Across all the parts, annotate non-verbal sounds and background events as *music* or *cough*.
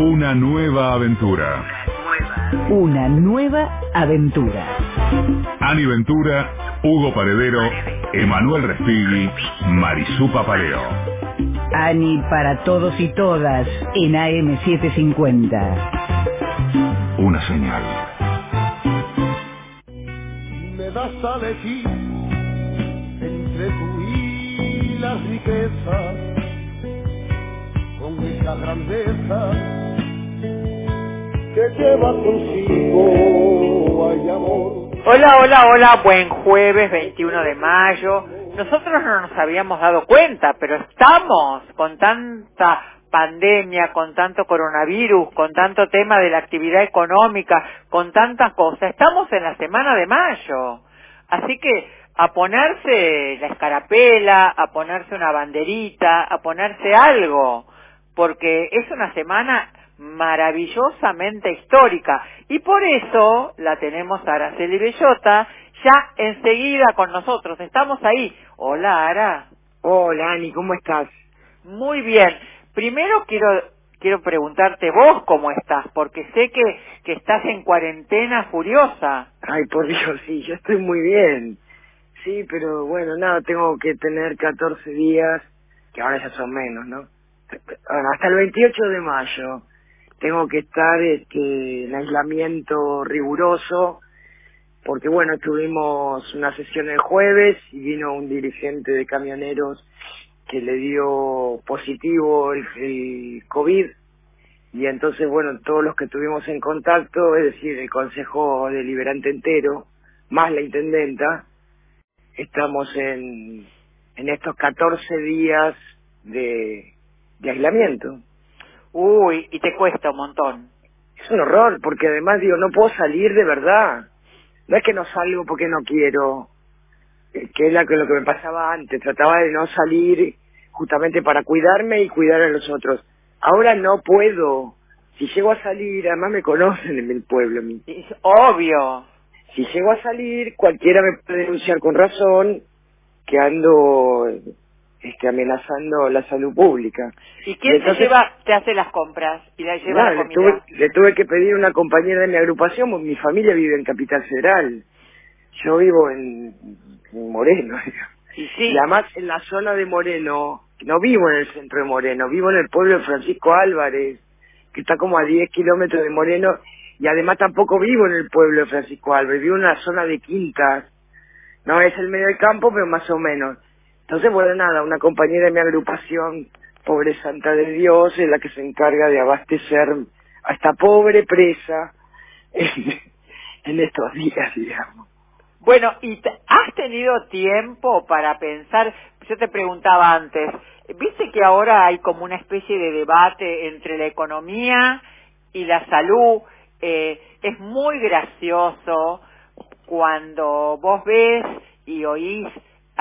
Una nueva aventura. Una nueva aventura. Ani Ventura, Hugo Paredero, Emanuel Respighi, Marisú Papaleo. Ani para todos y todas en AM750. Una señal. me das a elegir entre tú y la riqueza, grandeza que lleva consigo, ay amor. Hola, hola, hola, buen jueves 21 de mayo. Nosotros no nos habíamos dado cuenta, pero estamos con tanta pandemia, con tanto coronavirus, con tanto tema de la actividad económica, con tantas cosas. Estamos en la semana de mayo. Así que a ponerse la escarapela, a ponerse una banderita, a ponerse algo, porque es una semana maravillosamente histórica y por eso la tenemos a Araceli Bellota ya enseguida con nosotros. Estamos ahí. Hola, Ara. Hola, Ani, ¿cómo estás? Muy bien. Primero quiero quiero preguntarte vos cómo estás, porque sé que, que estás en cuarentena furiosa. Ay, por Dios, sí, yo estoy muy bien. Sí, pero bueno, nada, tengo que tener 14 días, que ahora ya son menos, ¿no? Hasta el 28 de mayo tengo que estar este, en aislamiento riguroso, porque bueno, tuvimos una sesión el jueves y vino un dirigente de camioneros que le dio positivo el, el COVID. Y entonces bueno, todos los que tuvimos en contacto, es decir, el Consejo Deliberante entero, más la Intendenta, estamos en, en estos 14 días de, de aislamiento. Uy, y te cuesta un montón. Es un horror, porque además digo, no puedo salir de verdad. No es que no salgo porque no quiero, eh, que es lo que me pasaba antes, trataba de no salir justamente para cuidarme y cuidar a los otros. Ahora no puedo. Si llego a salir, además me conocen en el pueblo. Es obvio. Si llego a salir, cualquiera me puede denunciar con razón que ando este, amenazando la salud pública. ¿Y quién Y entonces- te lleva, te hace las compras y la lleva la le, tuve, le tuve que pedir a una compañera de mi agrupación, porque mi familia vive en Capital Federal. Yo vivo en, en Moreno. *laughs* Y sí, Y además en la zona de Moreno, no vivo en el centro de Moreno, vivo en el pueblo de Francisco Álvarez, que está como a 10 kilómetros de Moreno, y además tampoco vivo en el pueblo de Francisco Álvarez, vivo en una zona de quintas. No es el medio del campo, pero más o menos. Entonces, bueno, nada, una compañera de mi agrupación, pobre Santa de Dios, es la que se encarga de abastecer a esta pobre presa *laughs* en, estos días, digamos. Bueno, ¿y has tenido tiempo para pensar? Yo te preguntaba antes, ¿viste que ahora hay como una especie de debate entre la economía y la salud? Eh, es muy gracioso cuando vos ves y oís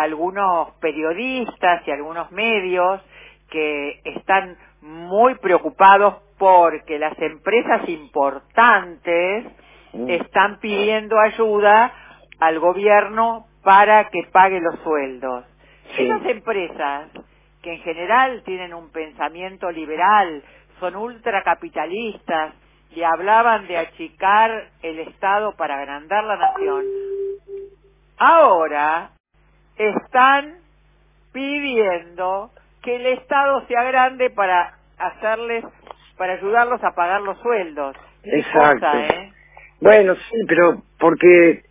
algunos periodistas y algunos medios que están muy preocupados porque las empresas importantes Mm. están pidiendo ayuda al gobierno para que pague los sueldos. Sí. Esas empresas que en general tienen un pensamiento liberal, son ultracapitalistas y hablaban de achicar el Estado para agrandar la nación, ahora están pidiendo que el Estado sea grande para hacerles, para ayudarlos a pagar los sueldos. Exacto. cosa, ¿eh? Bueno, sí, pero porque,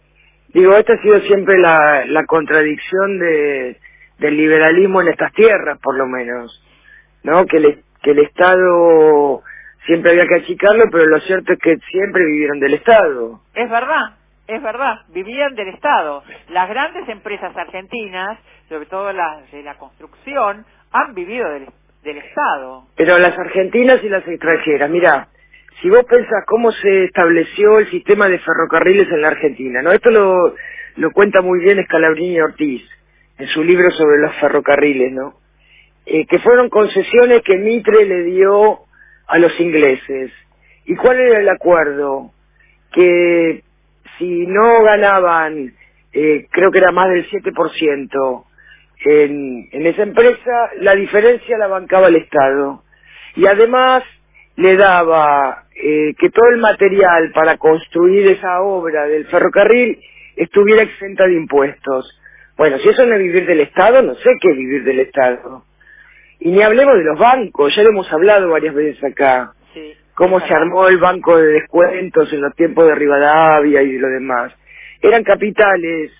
digo, esta ha sido siempre la, la contradicción de, del liberalismo en estas tierras, por lo menos, ¿no? Que el Estado siempre había que achicarlo, pero lo cierto es que siempre vivieron del Estado. Es verdad, es verdad, vivían del Estado. Las grandes empresas argentinas, sobre todo las de la construcción, han vivido del, del Estado. Pero las argentinas y las extranjeras, mira, si vos pensás cómo se estableció el sistema de ferrocarriles en la Argentina, ¿no? Esto lo, lo cuenta muy bien Scalabrini Ortiz en su libro sobre los ferrocarriles, ¿no? Eh, que fueron concesiones que Mitre le dio a los ingleses. ¿Y cuál era el acuerdo? Que si no ganaban, eh, creo que era más del 7%, en, esa empresa, la diferencia la bancaba el Estado. Y además le daba eh, que todo el material para construir esa obra del ferrocarril estuviera exenta de impuestos. Bueno, si eso no es vivir del Estado, no sé qué es vivir del Estado. Y ni hablemos de los bancos, ya lo hemos hablado varias veces acá. Sí. Cómo se armó el banco de descuentos en los tiempos de Rivadavia y lo demás. Eran capitales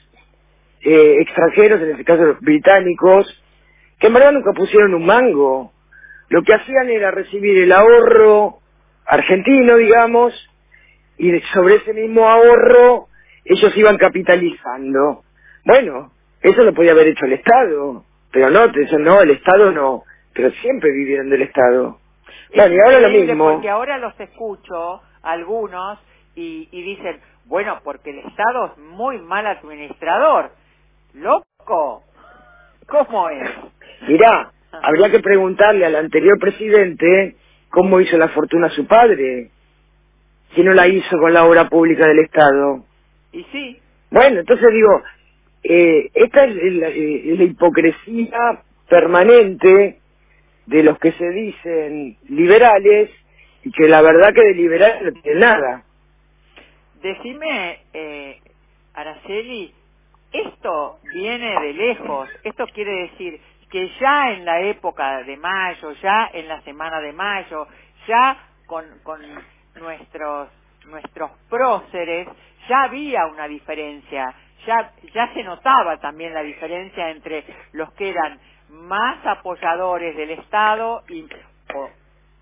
eh, extranjeros, en este caso los británicos, que en verdad nunca pusieron un mango. Lo que hacían era recibir el ahorro argentino, digamos, y sobre ese mismo ahorro ellos iban capitalizando. Bueno, eso lo podía haber hecho el Estado, pero no, dicen, no, el Estado no, pero siempre vivieron del Estado. Bueno, y ahora lo mismo. Porque ahora los escucho, algunos, y, y dicen, bueno, porque el Estado es muy mal administrador. ¡Loco! ¿Cómo es? Mirá, *laughs* habría que preguntarle al anterior presidente cómo hizo la fortuna su padre, si no la hizo con la obra pública del Estado. Y sí, Bueno, entonces digo, eh, esta es la, eh, es la hipocresía permanente de los que se dicen liberales y que la verdad que de liberales no nada. decime, eh, Araceli, esto viene de lejos. Esto quiere decir que ya en la época de mayo, ya en la semana de mayo, ya con, con nuestros nuestros próceres, ya había una diferencia, ya, ya se notaba también la diferencia entre los que eran más apoyadores del Estado y,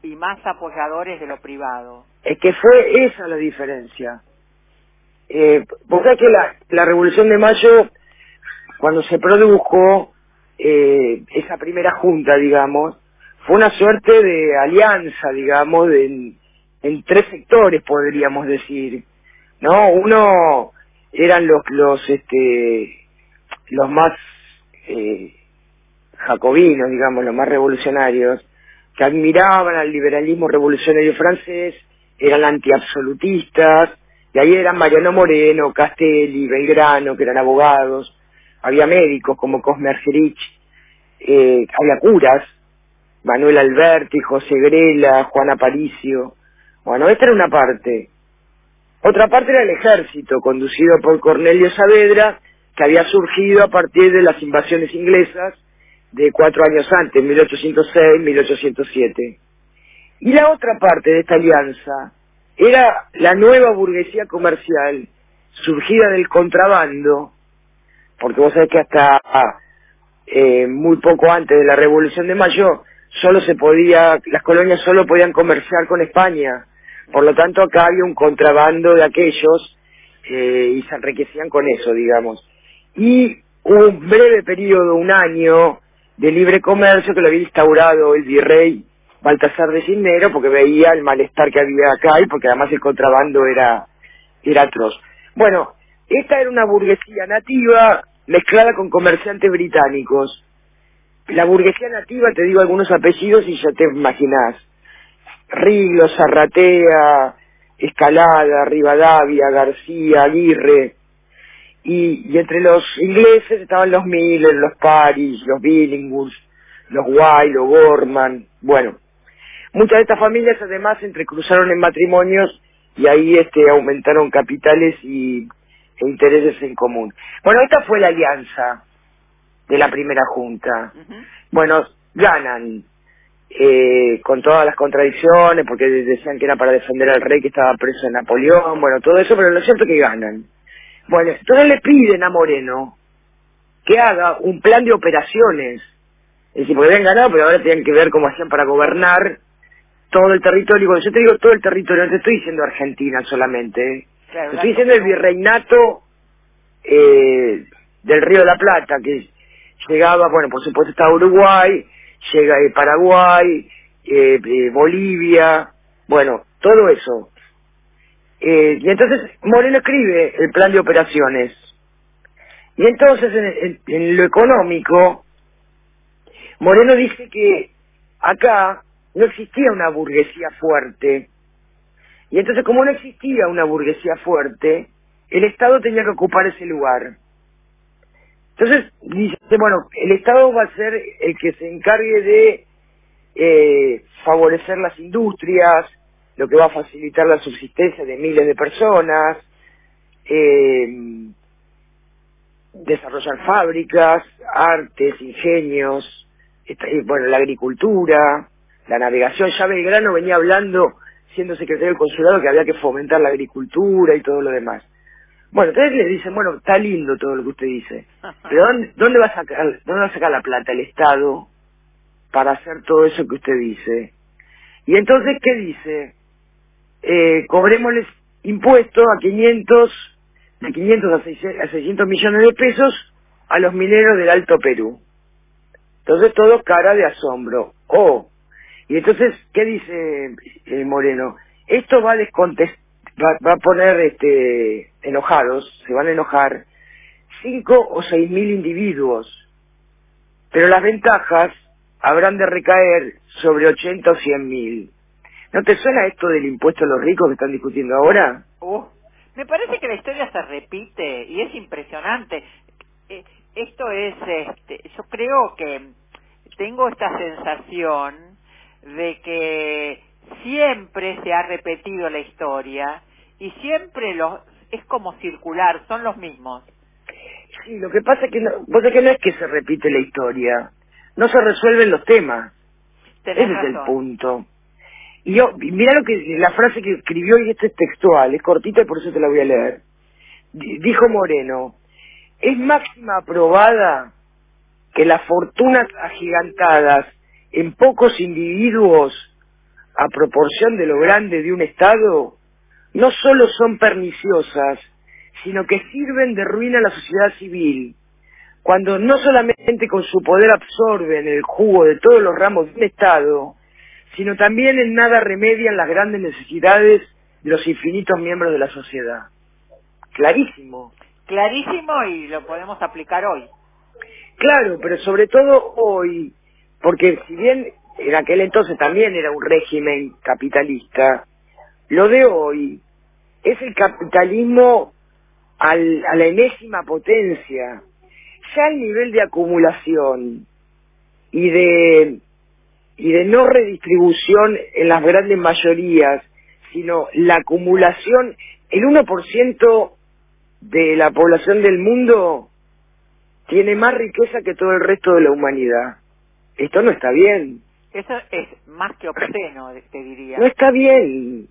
y más apoyadores de lo privado. Es que fue esa la diferencia. Eh, vos sabés que la, la Revolución de Mayo, cuando se produjo eh, esa primera junta, digamos, fue una suerte de alianza, digamos, en, en tres sectores, podríamos decir. ¿No? Uno eran los, los, este, los más eh, jacobinos, digamos, los más revolucionarios, que admiraban al liberalismo revolucionario francés, eran antiabsolutistas, y ahí eran Mariano Moreno, Castelli, Belgrano, que eran abogados, había médicos como Cosme Argerich, eh, había curas, Manuel Alberti, José Grela, Juan Aparicio. Bueno, esta era una parte. Otra parte era el ejército, conducido por Cornelio Saavedra, que había surgido a partir de las invasiones inglesas de cuatro años antes, 1806-1807. Y la otra parte de esta alianza era la nueva burguesía comercial, surgida del contrabando, porque vos sabés que hasta eh, muy poco antes de la Revolución de Mayo, solo se podía, las colonias solo podían comerciar con España. Por lo tanto, acá había un contrabando de aquellos eh, y se enriquecían con eso, digamos. Y un breve periodo, un año, de libre comercio que lo había instaurado el virrey Baltasar de Cisneros porque veía el malestar que había acá y porque además el contrabando era, era atroz. Bueno, esta era una burguesía nativa mezclada con comerciantes británicos. La burguesía nativa, te digo algunos apellidos y ya te imaginás. Riglo, Zarratea, Escalada, Rivadavia, García, Aguirre. Y, y entre los ingleses estaban los Miller, los Paris, los Billingham, los White, los Gorman. Bueno, muchas de estas familias además se entrecruzaron en matrimonios y ahí este aumentaron capitales y e intereses en común. Bueno, esta fue la alianza de la primera junta. Bueno, ganan eh, con todas las contradicciones, porque decían que era para defender al rey que estaba preso en Napoleón, bueno, todo eso, pero lo cierto es que ganan. Bueno, entonces le piden a Moreno que haga un plan de operaciones. Es decir, porque habían ganado, pero ahora tenían que ver cómo hacían para gobernar todo el territorio. Cuando yo te digo todo el territorio, no te estoy diciendo Argentina solamente. ¿eh? Claro, Te estoy diciendo el virreinato eh, del Río de la Plata, que llegaba, bueno, por supuesto estaba Uruguay, llega eh, Paraguay, Bolivia, bueno, todo eso. Eh, y entonces Moreno escribe el plan de operaciones. Y entonces en, lo económico, Moreno dice que acá no existía una burguesía fuerte. Y entonces como no existía una burguesía fuerte, el Estado tenía que ocupar ese lugar. Entonces dice, bueno, el Estado va a ser el que se encargue de eh, favorecer las industrias, lo que va a facilitar la subsistencia de miles de personas, eh, desarrollar fábricas, artes, ingenios, bueno, la agricultura, la navegación. Ya Belgrano venía hablando, siendo secretario del consulado, que había que fomentar la agricultura y todo lo demás. Bueno, entonces le dicen, bueno, está lindo todo lo que usted dice, *laughs* pero ¿dónde, dónde va a sacar, dónde va a sacar la plata el Estado para hacer todo eso que usted dice? Y entonces, ¿qué dice? Eh, cobrémosles impuestos a 500, de 500 a 600, a 600 millones de pesos a los mineros del Alto Perú. Entonces todo cara de asombro. Oh, y entonces, ¿qué dice eh, Moreno? Esto va a descontestar, va a poner este, enojados, se van a enojar, cinco o seis mil individuos, pero las ventajas habrán de recaer sobre 80 o 100 mil. ¿No te suena esto del impuesto a los ricos que están discutiendo ahora? Uh, me parece que la historia se repite y es impresionante. Eh, esto es, este, yo creo que tengo esta sensación de que siempre se ha repetido la historia y siempre los es como circular, son los mismos. Sí, lo que pasa es que no, que no es que se repite la historia, no se resuelven los temas. Tenés Ese es el punto. Y yo, mira lo que, la frase que escribió, y esto es textual, es cortita y por eso te la voy a leer. Di- Dijo Moreno, es máxima aprobada que las fortunas agigantadas en pocos individuos a proporción de lo grande de un Estado no solo son perniciosas, sino que sirven de ruina a la sociedad civil, cuando no solamente con su poder absorben el jugo de todos los ramos de un Estado, sino también en nada remedian las grandes necesidades de los infinitos miembros de la sociedad. Clarísimo. Clarísimo y lo podemos aplicar hoy. Claro, pero sobre todo hoy, porque si bien en aquel entonces también era un régimen capitalista, lo de hoy es el capitalismo al- a la enésima potencia. Ya el nivel de acumulación y de y de no redistribución en las grandes mayorías, sino la acumulación, el 1% de la población del mundo tiene más riqueza que todo el resto de la humanidad. Esto no está bien. Eso es más que obsceno, te diría. No está bien.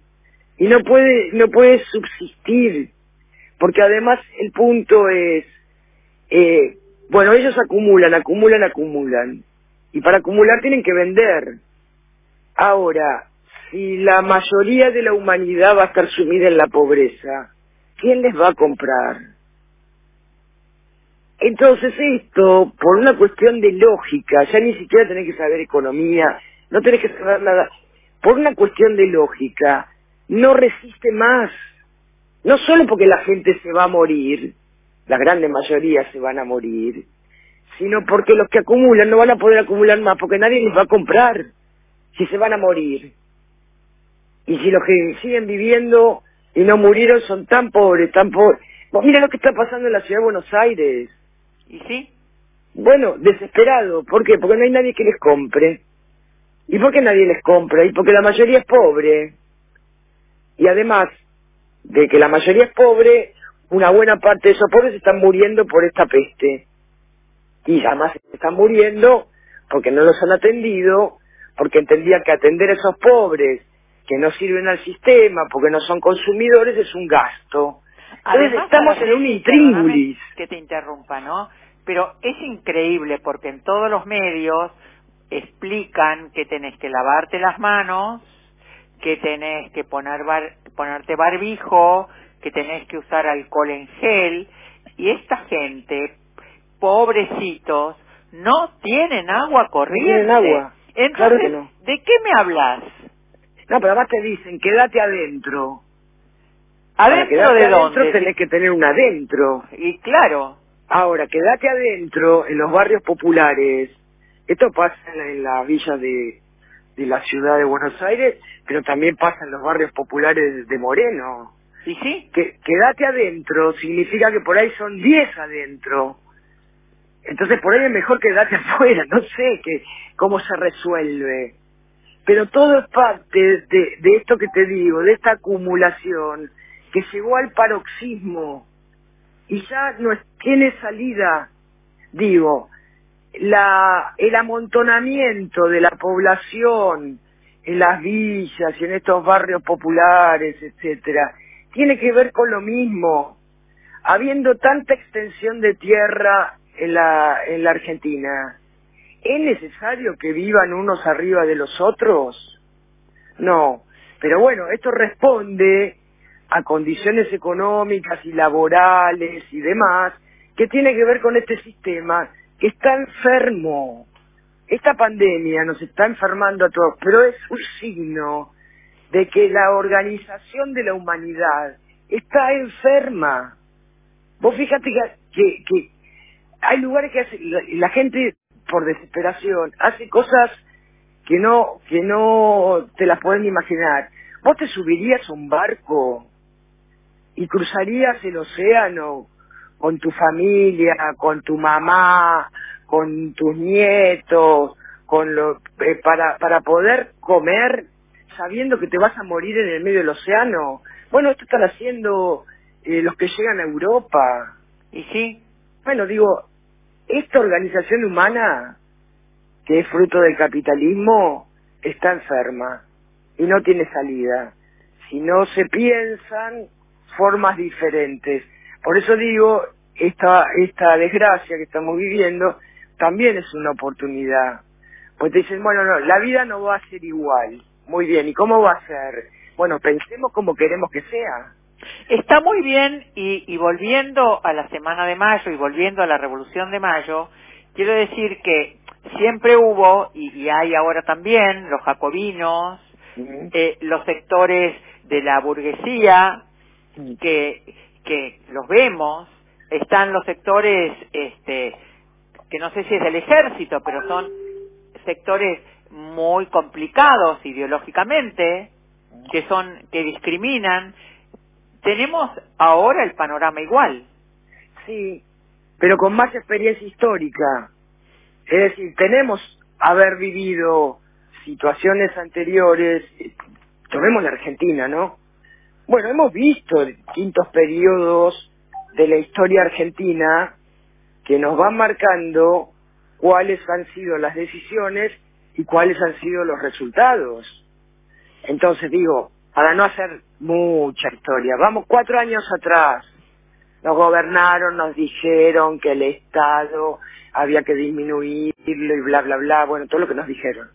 Y no puede, no puede subsistir. Porque además el punto es, eh, bueno, ellos acumulan, acumulan, acumulan. Y para acumular tienen que vender. Ahora, si la mayoría de la humanidad va a estar sumida en la pobreza, ¿quién les va a comprar? Entonces esto, por una cuestión de lógica, ya ni siquiera tenés que saber economía, no tenés que saber nada, por una cuestión de lógica, no resiste más. No solo porque la gente se va a morir, la grande mayoría se van a morir, sino porque los que acumulan no van a poder acumular más, porque nadie les va a comprar si se van a morir. Y si los que siguen viviendo y no murieron son tan pobres, tan pobres. Vos mira lo que está pasando en la ciudad de Buenos Aires. ¿Y sí? Bueno, desesperado. ¿Por qué? Porque no hay nadie que les compre. ¿Y por qué nadie les compra? Y porque la mayoría es pobre. Y además de que la mayoría es pobre, una buena parte de esos pobres están muriendo por esta peste. Y además están muriendo porque no los han atendido, porque entendían que atender a esos pobres que no sirven al sistema, porque no son consumidores, es un gasto. Entonces Además, estamos en un intríngulis. Que te interrumpa, ¿no? Pero es increíble porque en todos los medios explican que tenés que lavarte las manos, que tenés que poner bar- ponerte barbijo, que tenés que usar alcohol en gel, y esta gente, pobrecitos, no tienen agua corriente. tienen agua. Entonces, Claro que no. ¿de qué me hablas? No, pero además te dicen, quédate adentro. ¿Adentro de adentro dónde? tenés que tener un adentro. Y claro, Ahora, quédate adentro en los barrios populares. Esto pasa en, la- en de, de la ciudad de Buenos Aires, pero también pasa en los barrios populares de Moreno. ¿y sí? Que, quédate adentro significa que por ahí son 10 adentro. Entonces por ahí es mejor quedarte *laughs* afuera, no sé que, cómo se resuelve. pero todo es parte de, esto que te digo, de esta acumulación que llegó al paroxismo y ya no tiene salida, digo, el amontonamiento de la población en las villas y en estos barrios populares, etcétera, tiene que ver con lo mismo. Habiendo tanta extensión de tierra en la, en la Argentina, ¿es necesario que vivan unos arriba de los otros? No. Pero bueno, esto responde a condiciones económicas y laborales y demás que tiene que ver con este sistema que está enfermo. Esta pandemia nos está enfermando a todos, pero es un signo de que la organización de la humanidad está enferma. Vos fíjate que, que, que hay lugares que hace- la, la gente por desesperación hace cosas que no que no te las pueden imaginar. Vos te subirías a un barco y cruzarías el océano con tu familia, con tu mamá, con tus nietos, con lo eh, para para poder comer sabiendo que te vas a morir en el medio del océano. Bueno, esto están haciendo eh, los que llegan a Europa. Y sí, Bueno, digo, esta organización humana, que es fruto del capitalismo, está enferma y no tiene salida. Si no se piensan formas diferentes. Por eso digo, esta, esta desgracia que estamos viviendo también es una oportunidad. Pues te dicen, bueno, no, la vida no va a ser igual. Muy bien, ¿y cómo va a ser? Bueno, pensemos como queremos que sea. Está muy bien y, y volviendo a la Semana de Mayo y volviendo a la Revolución de Mayo, quiero decir que siempre hubo, y, y hay ahora también, los jacobinos, eh, los sectores de la burguesía, que, que los vemos, están los sectores, este, que no sé si es del ejército, pero son sectores muy complicados ideológicamente, que son, que discriminan, tenemos ahora el panorama igual. Sí, pero con más experiencia histórica. Es decir, tenemos haber vivido situaciones anteriores, eh, tomemos la Argentina, ¿no? Bueno, hemos visto distintos periodos de la historia argentina que nos van marcando cuáles han sido las decisiones y cuáles han sido los resultados. Entonces digo, para no hacer mucha historia, vamos cuatro años atrás, nos gobernaron, nos dijeron que el Estado había que disminuirlo y bla, bla, bla, bueno, todo lo que nos dijeron.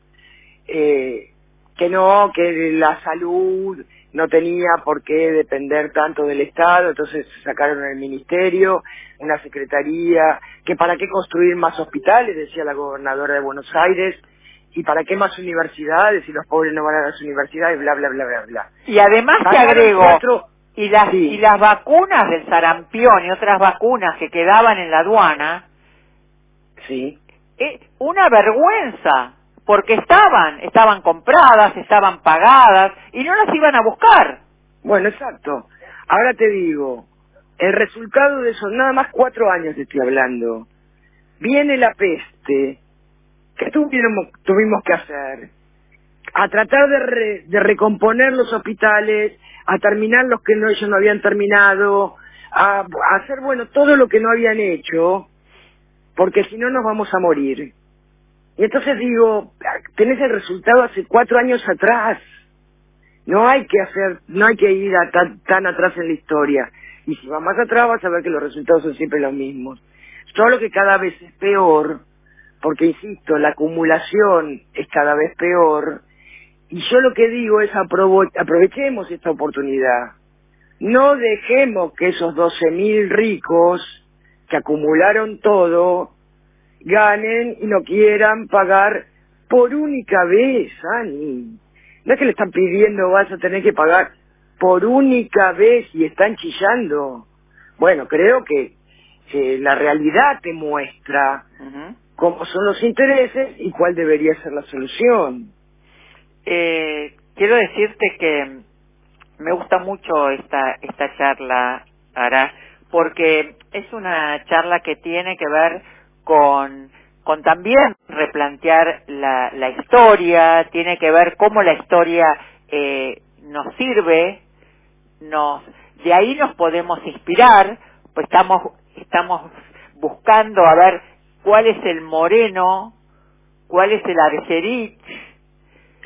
Eh, que no, que la salud no tenía por qué depender tanto del Estado, entonces sacaron el ministerio, una secretaría, que para qué construir más hospitales, decía la gobernadora de Buenos Aires, y para qué más universidades si los pobres no van a las universidades, bla, bla, bla, bla, bla. Y además te agrego, y las, Sí. y las vacunas del sarampión y otras vacunas que quedaban en la aduana, Sí, eh, una vergüenza, porque estaban, estaban compradas, estaban pagadas, y no las iban a buscar. Bueno, exacto. Ahora te digo, el resultado de eso, nada más cuatro años te estoy hablando. Viene la peste, ¿qué tuvimos, tuvimos que hacer? A tratar de, re- de recomponer los hospitales, a terminar los que ellos no habían terminado, a, hacer, bueno, todo lo que no habían hecho, porque si no nos vamos a morir. Y entonces digo, tenés el resultado hace cuatro años atrás. No hay que hacer, no hay que ir tan, tan atrás en la historia. Y si vas más atrás vas a ver que los resultados son siempre los mismos. Solo que cada vez es peor, porque insisto, la acumulación es cada vez peor. Y yo lo que digo es aprovechemos esta oportunidad. No dejemos que esos 12.000 ricos que acumularon todo ganen y no quieran pagar por única vez, Ani. No es que le están pidiendo vas a tener que pagar por única vez y están chillando. Bueno, creo que la realidad te muestra cómo son los intereses y cuál debería ser la solución. Eh, quiero decirte que me gusta mucho esta, esta charla, Ara, porque es una charla que tiene que ver con, con también replantear la, la historia, tiene que ver cómo la historia eh, nos sirve, nos, de ahí nos podemos inspirar, pues estamos, estamos buscando a ver cuál es el moreno, cuál es el argerich,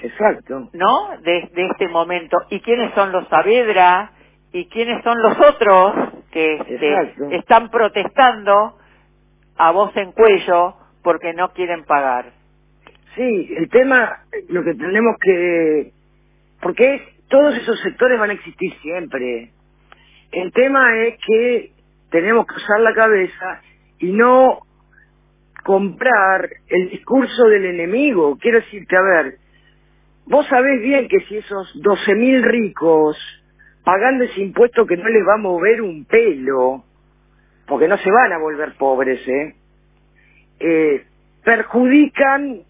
Exacto. ¿no? De, de este momento. ¿Y quiénes son los Saavedra? ¿Y quiénes son los otros que este, están protestando a voz en cuello porque no quieren pagar? Sí, el tema, lo que tenemos que... Porque es, todos esos sectores van a existir siempre. El tema es que tenemos que usar la cabeza y no comprar el discurso del enemigo. Quiero decirte, a ver, vos sabés bien que si esos 12.000 ricos, pagando ese impuesto que no les va a mover un pelo, porque no se van a volver pobres, ¿eh? eh perjudican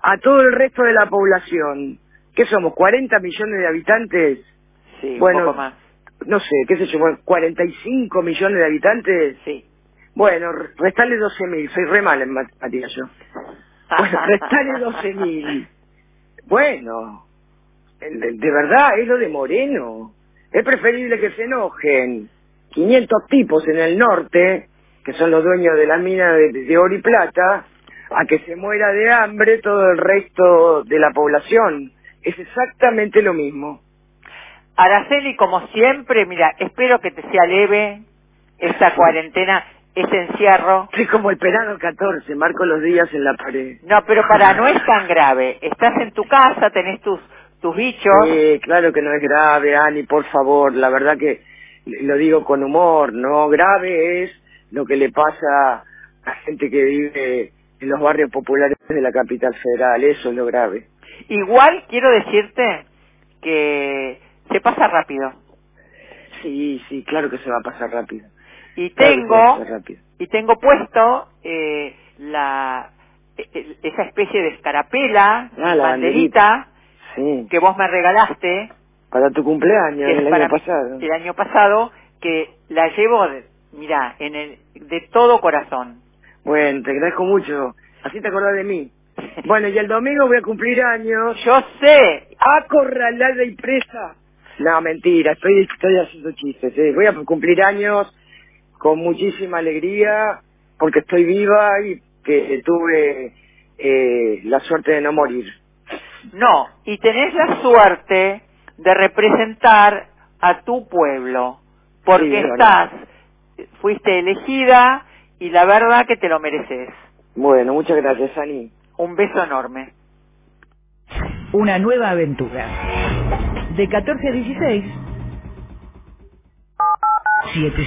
a todo el resto de la población. ¿Qué somos? ¿40 millones de habitantes? Sí, Bueno, un poco más. No sé, qué sé yo, ¿45 millones de habitantes? Sí. Bueno, re- restale 12.000, soy re mal en matemáticas yo. Bueno, *laughs* restale 12.000. Bueno, de verdad, es lo de Moreno. Es preferible que se enojen 500 tipos en el norte, que son los dueños de la mina de, de oro y plata, a que se muera de hambre todo el resto de la población. Es exactamente lo mismo. Araceli, como siempre, mira, espero que te sea leve esta cuarentena, ese encierro. *laughs* Soy como el penado 14, marco los días en la pared. No, pero para, no es tan *laughs* grave. Estás en tu casa, tenés tus, tus bichos. Sí, claro que no es grave, Ani, por favor. La verdad que lo digo con humor, ¿no? Grave es lo que le pasa a gente que vive en los barrios populares de la capital federal. Eso es lo grave. Igual quiero decirte que se pasa rápido. Sí, sí, claro que se va a pasar rápido. Y tengo, y tengo puesto eh, la e- e- esa especie de escarapela, Ah, la banderita, Sí, que vos me regalaste, para tu cumpleaños el año pasado. el año pasado, que la llevo, mira, en el, de todo corazón. Bueno, te agradezco mucho. Así te acordás de mí. *laughs* Bueno, y el domingo voy a cumplir años. Yo sé, acorralada y presa. No, mentira, estoy, estoy haciendo chistes. ¿eh? Voy a cumplir años con muchísima alegría porque estoy viva y que tuve eh, la suerte de no morir. no, y tenés la suerte de representar a tu pueblo, porque Sí, estás, fuiste elegida y la verdad que te lo mereces. Bueno, muchas gracias, Ani. Un beso enorme. Una nueva aventura. De 14 a 16. 7